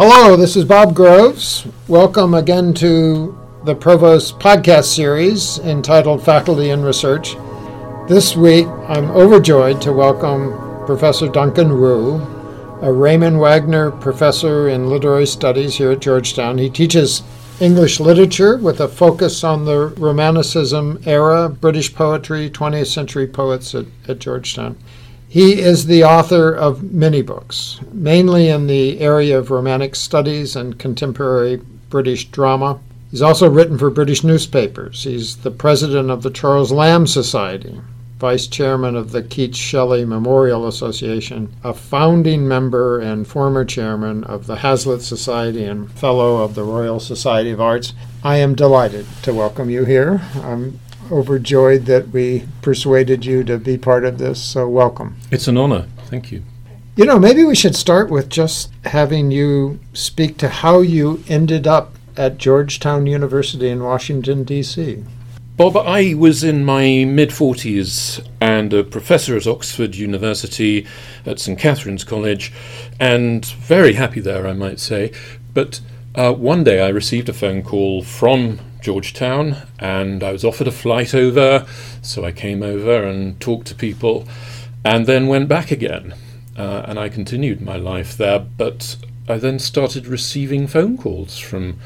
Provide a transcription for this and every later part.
Hello, this is Bob Groves. Welcome again to the Provost podcast series entitled Faculty and Research. This week, I'm overjoyed to welcome Professor Duncan Wu, a Raymond Wagner Professor in Literary Studies here at Georgetown. He teaches English literature with a focus on the Romanticism era, British poetry, 20th century poets at, at Georgetown. He is the author of many books, mainly in the area of Romantic studies and contemporary British drama. He's also written for British newspapers. He's the president of the Charles Lamb Society, vice chairman of the Keats Shelley Memorial Association, a founding member and former chairman of the Hazlitt Society and fellow of the Royal Society of Arts. I am delighted to welcome you here. I'm overjoyed that we persuaded you to be part of this, so welcome. It's an honor. Thank you. You know, maybe we should start with just having you speak to how you ended up at Georgetown University in Washington, D.C. Bob, I was in my mid 40s and a professor at Oxford University at St Catherine's College, and very happy there, I might say. But uh, one day I received a phone call from Georgetown, and I was offered a flight over, so I came over and talked to people, and then went back again. Uh, and I continued my life there, but I then started receiving phone calls from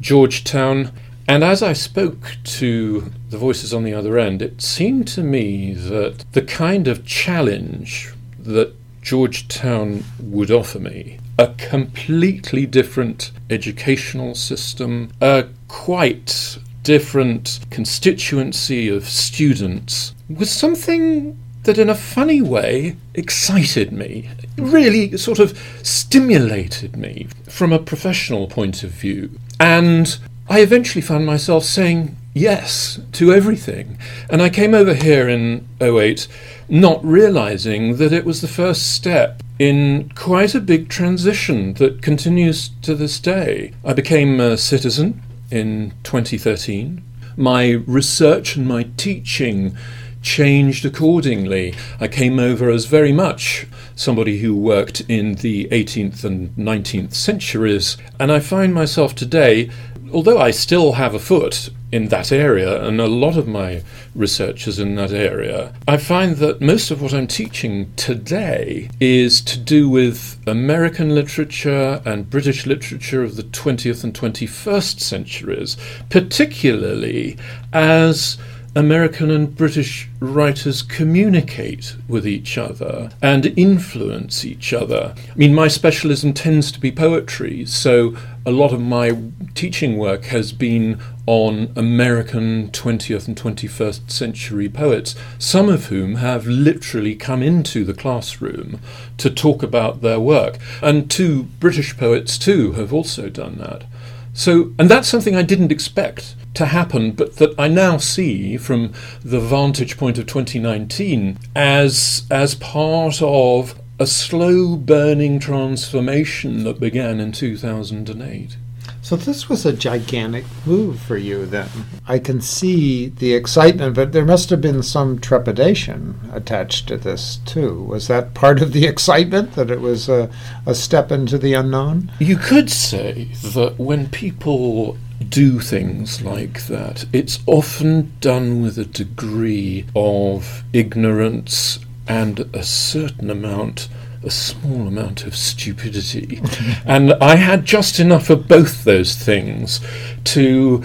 Georgetown. And as I spoke to the voices on the other end, it seemed to me that the kind of challenge that Georgetown would offer me a completely different educational system, a quite different constituency of students, was something that, in a funny way, excited me. Really sort of stimulated me from a professional point of view. And I eventually found myself saying yes to everything. And I came over here in 08 not realizing that it was the first step in quite a big transition that continues to this day. I became a citizen in 2013. My research and my teaching changed accordingly. I came over as very much somebody who worked in the 18th and 19th centuries, and I find myself today, although I still have a foot in that area, and a lot of my research is in that area, I find that most of what I'm teaching today is to do with American literature and British literature of the 20th and 21st centuries, particularly as American and British writers communicate with each other and influence each other. I mean, my specialism tends to be poetry, so a lot of my teaching work has been on American 20th and 21st century poets, some of whom have literally come into the classroom to talk about their work. And two British poets, too, have also done that. So, and that's something I didn't expect to happen, but that I now see from the vantage point of 2019 as as part of a slow burning transformation that began in 2008. So this was a gigantic move for you then. I can see the excitement, but there must have been some trepidation attached to this too. Was that part of the excitement that it was a, a step into the unknown? You could say that when people do things like that, it's often done with a degree of ignorance and a certain amount a small amount of stupidity. and I had just enough of both those things to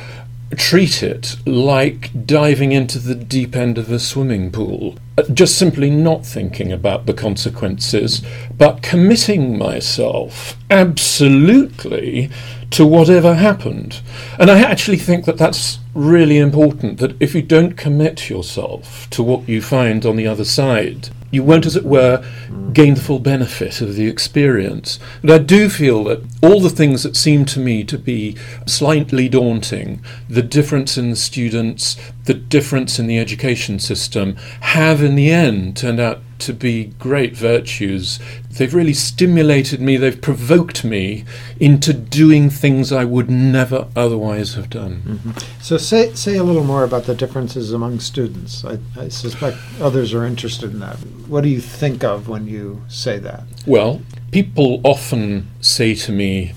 treat it like diving into the deep end of a swimming pool. Uh, just simply not thinking about the consequences, but committing myself absolutely to whatever happened. And I actually think that that's really important that if you don't commit yourself to what you find on the other side, you won't, as it were, gain the full benefit of the experience. And I do feel that all the things that seem to me to be slightly daunting, the difference in the students, the difference in the education system, have in the end turned out to be great virtues. They've really stimulated me, they've provoked me into doing things I would never otherwise have done. Mm-hmm. So, say, say a little more about the differences among students. I, I suspect others are interested in that. What do you think of when you say that? Well, people often say to me,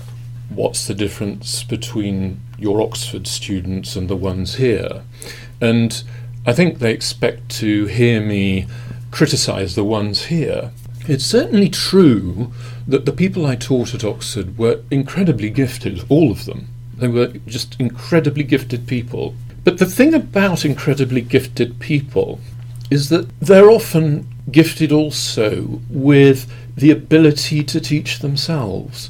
what's the difference between your Oxford students and the ones here? And I think they expect to hear me criticise the ones here. It's certainly true that the people I taught at Oxford were incredibly gifted, all of them. They were just incredibly gifted people. But the thing about incredibly gifted people is that they're often gifted also with the ability to teach themselves.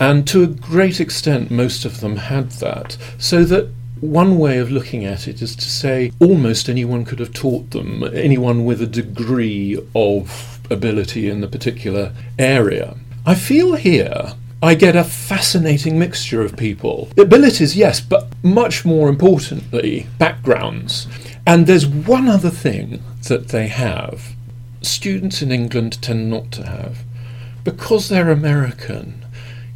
And to a great extent, most of them had that. So that one way of looking at it is to say almost anyone could have taught them, anyone with a degree of ability in the particular area. I feel here I get a fascinating mixture of people. Abilities, yes, but much more importantly, backgrounds. And there's one other thing that they have students in England tend not to have. Because they're American,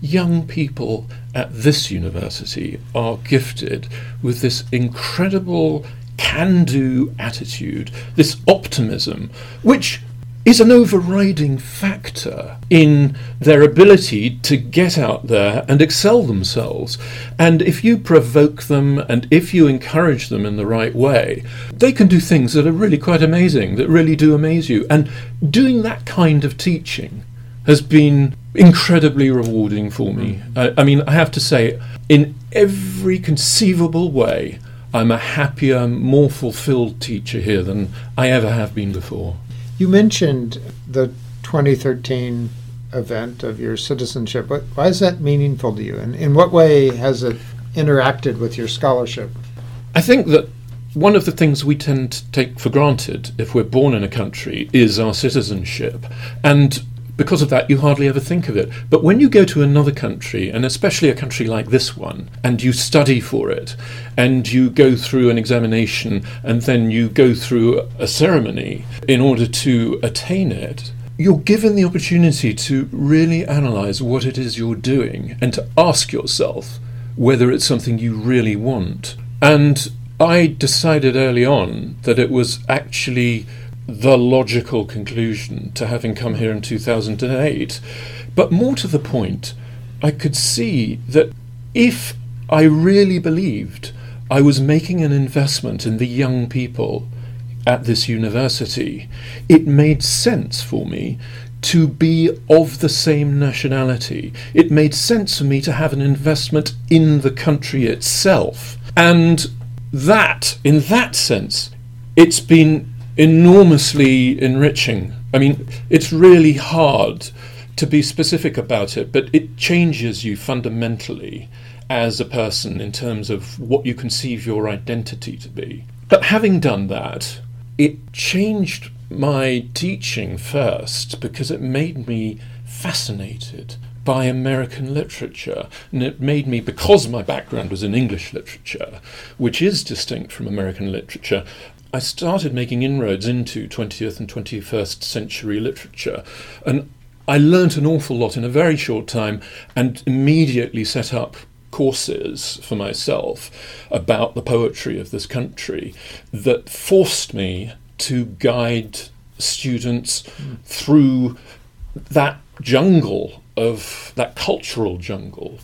young people at this university are gifted with this incredible can do attitude, this optimism, which is an overriding factor in their ability to get out there and excel themselves. And if you provoke them and if you encourage them in the right way, they can do things that are really quite amazing, that really do amaze you. And doing that kind of teaching has been incredibly rewarding for me. Mm-hmm. I, I mean, I have to say, in every conceivable way, I'm a happier, more fulfilled teacher here than I ever have been before. You mentioned the 2013 event of your citizenship. Why is that meaningful to you? And in what way has it interacted with your scholarship? I think that one of the things we tend to take for granted if we're born in a country is our citizenship. And because of that, you hardly ever think of it. But when you go to another country, and especially a country like this one, and you study for it, and you go through an examination, and then you go through a ceremony in order to attain it, you're given the opportunity to really analyze what it is you're doing and to ask yourself whether it's something you really want. And I decided early on that it was actually the logical conclusion to having come here in 2008. But more to the point, I could see that if I really believed I was making an investment in the young people at this university, it made sense for me to be of the same nationality. It made sense for me to have an investment in the country itself. And that, in that sense, it's been enormously enriching. I mean, it's really hard to be specific about it, but it changes you fundamentally as a person in terms of what you conceive your identity to be. But having done that, it changed my teaching first because it made me fascinated by American literature. And it made me, because my background was in English literature, which is distinct from American literature, I started making inroads into 20th and 21st century literature. And I learnt an awful lot in a very short time and immediately set up courses for myself about the poetry of this country that forced me to guide students mm. through that jungle of that cultural jungle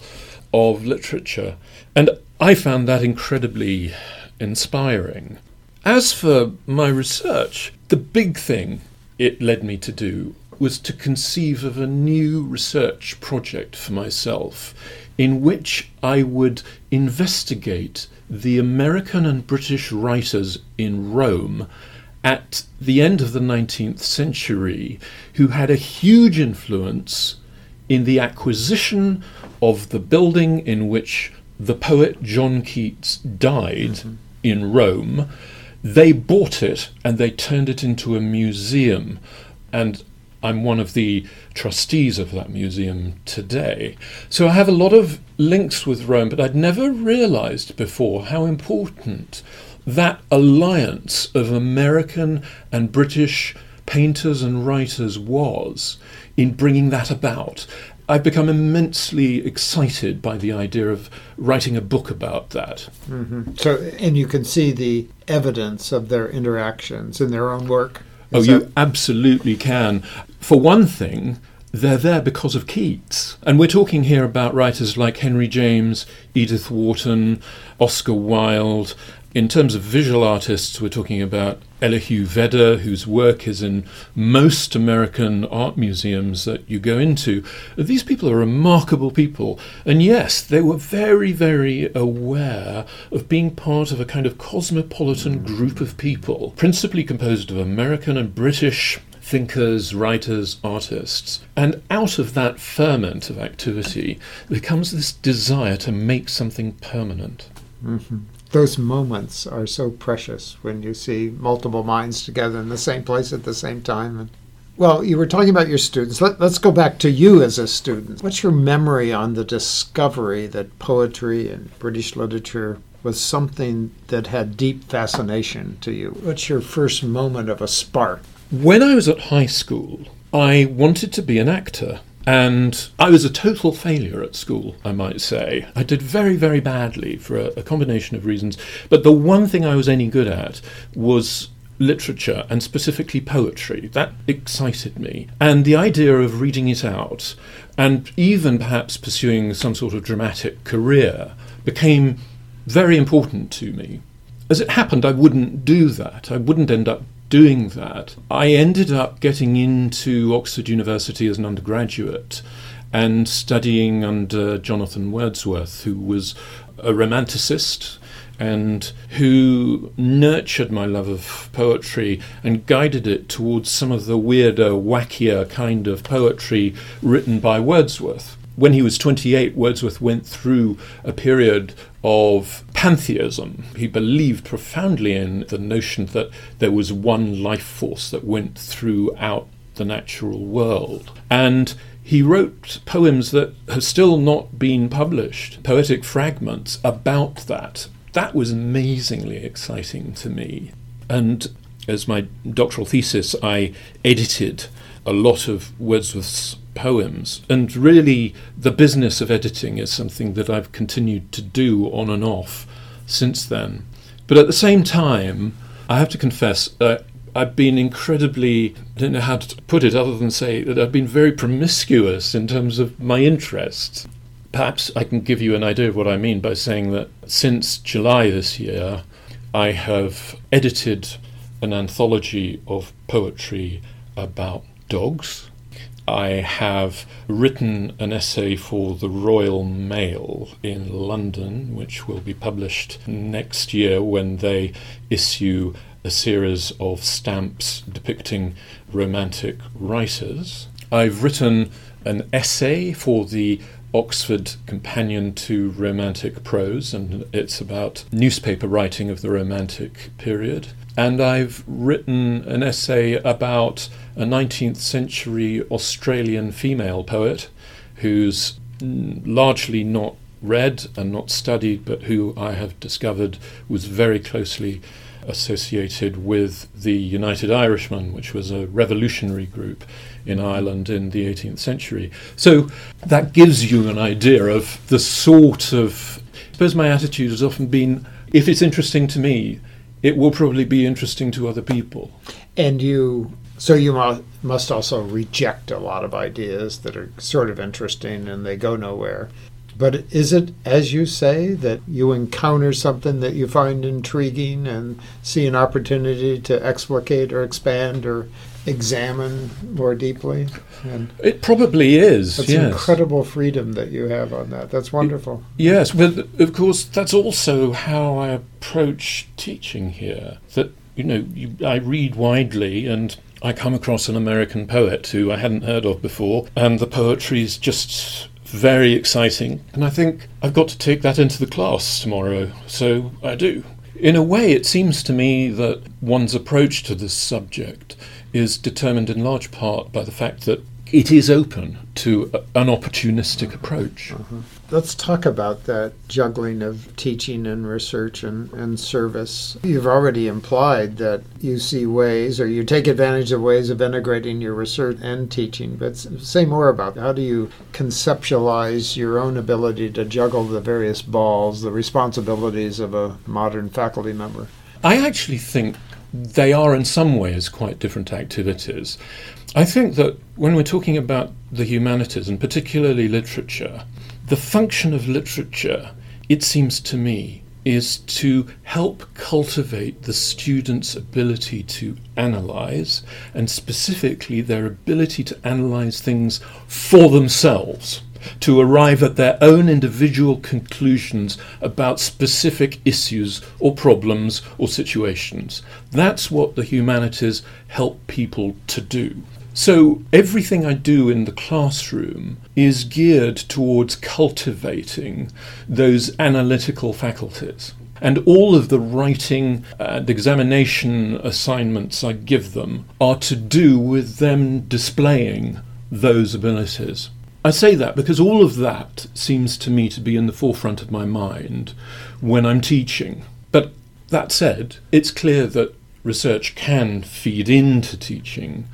of literature. And I found that incredibly inspiring. As for my research, the big thing it led me to do was to conceive of a new research project for myself in which I would investigate the American and British writers in Rome at the end of the 19th century who had a huge influence in the acquisition of the building in which the poet John Keats died mm-hmm. in Rome they bought it and they turned it into a museum. And I'm one of the trustees of that museum today. So I have a lot of links with Rome, but I'd never realized before how important that alliance of American and British painters and writers was in bringing that about. I've become immensely excited by the idea of writing a book about that. Mm-hmm. So, and you can see the evidence of their interactions in their own work. Is oh, you absolutely can. For one thing, they're there because of Keats. And we're talking here about writers like Henry James, Edith Wharton, Oscar Wilde. In terms of visual artists, we're talking about Elihu Vedder, whose work is in most American art museums that you go into. These people are remarkable people. And yes, they were very, very aware of being part of a kind of cosmopolitan group of people, principally composed of American and British thinkers, writers, artists. And out of that ferment of activity there comes this desire to make something permanent. Mm-hmm. Those moments are so precious when you see multiple minds together in the same place at the same time. And, well, you were talking about your students. Let, let's go back to you as a student. What's your memory on the discovery that poetry and British literature was something that had deep fascination to you? What's your first moment of a spark? When I was at high school, I wanted to be an actor. And I was a total failure at school, I might say. I did very, very badly for a, a, combination of reasons. But the one thing I was any good at was literature and specifically poetry. That excited me. And the idea of reading it out and even perhaps pursuing some sort of dramatic career became very important to me. As it happened, I wouldn't do that. I wouldn't end up doing that, I ended up getting into Oxford University as an undergraduate and studying under Jonathan Wordsworth, who was a romanticist and who nurtured my love of poetry and guided it towards some of the weirder, wackier kind of poetry written by Wordsworth. When he was 28, Wordsworth went through a period of pantheism. He believed profoundly in the notion that there was one life force that went throughout the natural world. And he wrote poems that have still not been published, poetic fragments about that. That was amazingly exciting to me. And as my doctoral thesis, I edited a lot of Wordsworth's poems. And really, the business of editing is something that I've continued to do on and off since then. But at the same time, I have to confess, uh, I've been incredibly, I don't know how to put it other than say that I've been very promiscuous in terms of my interests. Perhaps I can give you an idea of what I mean by saying that since July this year, I have edited an anthology of poetry about dogs. I have written an essay for the Royal Mail in London, which will be published next year when they issue a series of stamps depicting romantic writers. I've written an essay for the Oxford Companion to Romantic Prose, and it's about newspaper writing of the Romantic period. And I've written an essay about a 19th century Australian female poet who's largely not read and not studied, but who I have discovered was very closely associated with the United Irishmen, which was a revolutionary group in Ireland in the 18th century. So that gives you an idea of the sort of. I suppose my attitude has often been if it's interesting to me, it will probably be interesting to other people. And you so you must also reject a lot of ideas that are sort of interesting and they go nowhere. But is it, as you say, that you encounter something that you find intriguing and see an opportunity to explicate or expand or examine more deeply? And it probably is. That's yes. incredible freedom that you have on that. That's wonderful. Yes, but of course, that's also how I approach teaching here. That you know, you, I read widely and I come across an American poet who I hadn't heard of before, and the poetry is just very exciting. And I think I've got to take that into the class tomorrow, so I do. In a way, it seems to me that one's approach to this subject is determined in large part by the fact that it is open to an opportunistic approach. Uh-huh. Let's talk about that juggling of teaching and research and, and service. You've already implied that you see ways or you take advantage of ways of integrating your research and teaching, but say more about how do you conceptualize your own ability to juggle the various balls, the responsibilities of a modern faculty member? I actually think they are in some ways quite different activities. I think that when we're talking about the humanities, and particularly literature, the function of literature, it seems to me, is to help cultivate the student's ability to analyze, and specifically their ability to analyze things for themselves, to arrive at their own individual conclusions about specific issues or problems or situations. That's what the humanities help people to do. So, everything I do in the classroom is geared towards cultivating those analytical faculties. And all of the writing uh, and examination assignments I give them are to do with them displaying those abilities. I say that because all of that seems to me to be in the forefront of my mind when I'm teaching. But that said, it's clear that research can feed into teaching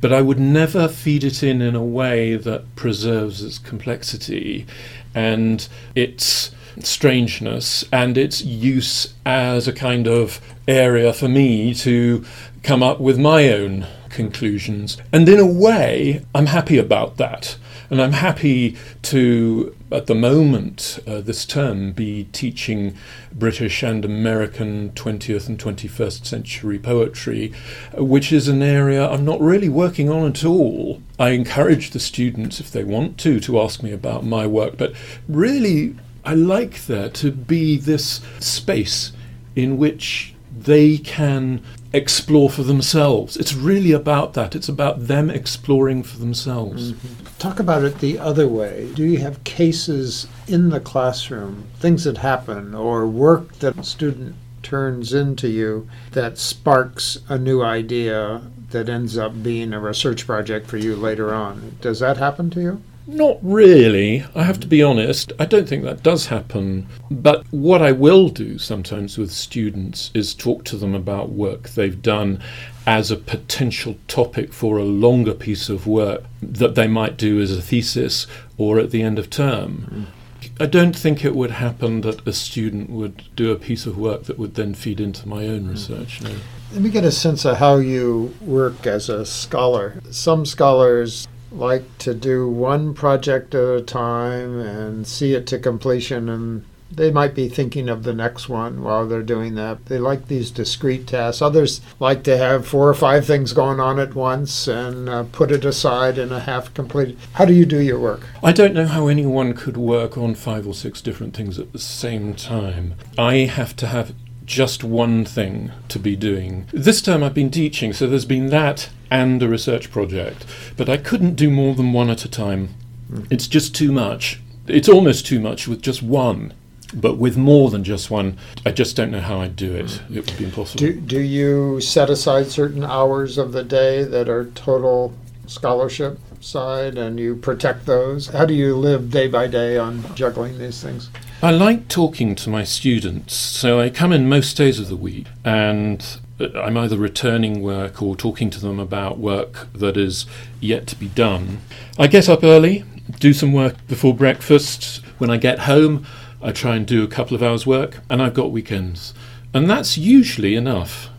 but I would never feed it in in a way that preserves its complexity and its strangeness and its use as a kind of area for me to come up with my own conclusions. And in a way, I'm happy about that. And I'm happy to, at the moment, uh, this term, be teaching British and American 20th and 21st century poetry, which is an area I'm not really working on at all. I encourage the students, if they want to, to ask me about my work, but really, I like there to be this space in which they can explore for themselves. It's really about that. It's about them exploring for themselves. Mm-hmm. Talk about it the other way. Do you have cases in the classroom, things that happen, or work that a student turns into you that sparks a new idea that ends up being a research project for you later on? Does that happen to you? Not really. I have to be honest. I don't think that does happen. But what I will do sometimes with students is talk to them about work they've done as a potential topic for a longer piece of work that they might do as a thesis or at the end of term. Mm. I don't think it would happen that a student would do a piece of work that would then feed into my own research. No. Let me get a sense of how you work as a scholar. Some scholars like to do one project at a time and see it to completion and they might be thinking of the next one while they're doing that. They like these discrete tasks. Others like to have four or five things going on at once and uh, put it aside in a half completed. How do you do your work? I don't know how anyone could work on five or six different things at the same time. I have to have just one thing to be doing. This term I've been teaching, so there's been that and a research project, but I couldn't do more than one at a time. Mm. It's just too much. It's almost too much with just one. But with more than just one, I just don't know how I'd do it. Mm. It would be impossible. Do, do you set aside certain hours of the day that are total scholarship side and you protect those? How do you live day by day on juggling these things? I like talking to my students, so I come in most days of the week and uh, I'm either returning work or talking to them about work that is yet to be done. I get up early, do some work before breakfast. When I get home, I try and do a couple of hours' work, and I've got weekends. And that's usually enough.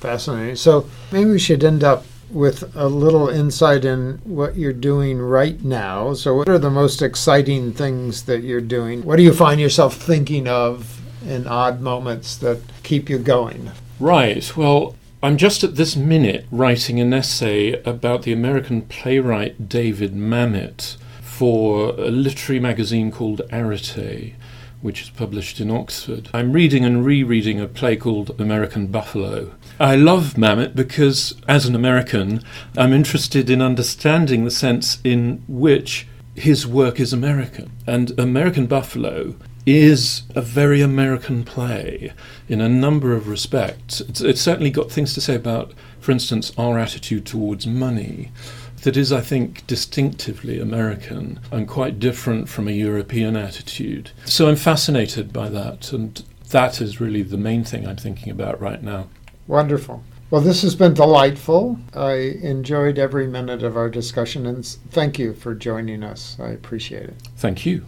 Fascinating. So maybe we should end up with a little insight in what you're doing right now. So, what are the most exciting things that you're doing? What do you find yourself thinking of in odd moments that keep you going? Right. Well, I'm just at this minute writing an essay about the American playwright David Mamet for a literary magazine called Arete which is published in Oxford. I'm reading and rereading a play called American Buffalo. I love Mamet because, as an American, I'm interested in understanding the sense in which his work is American. And American Buffalo is a very American play in a number of respects. It's, it's certainly got things to say about, for instance, our attitude towards money that is, I think, distinctively American and quite different from a European attitude. So I'm fascinated by that, and that is really the main thing I'm thinking about right now. Wonderful. Well, this has been delightful. I enjoyed every minute of our discussion, and thank you for joining us. I appreciate it. Thank you.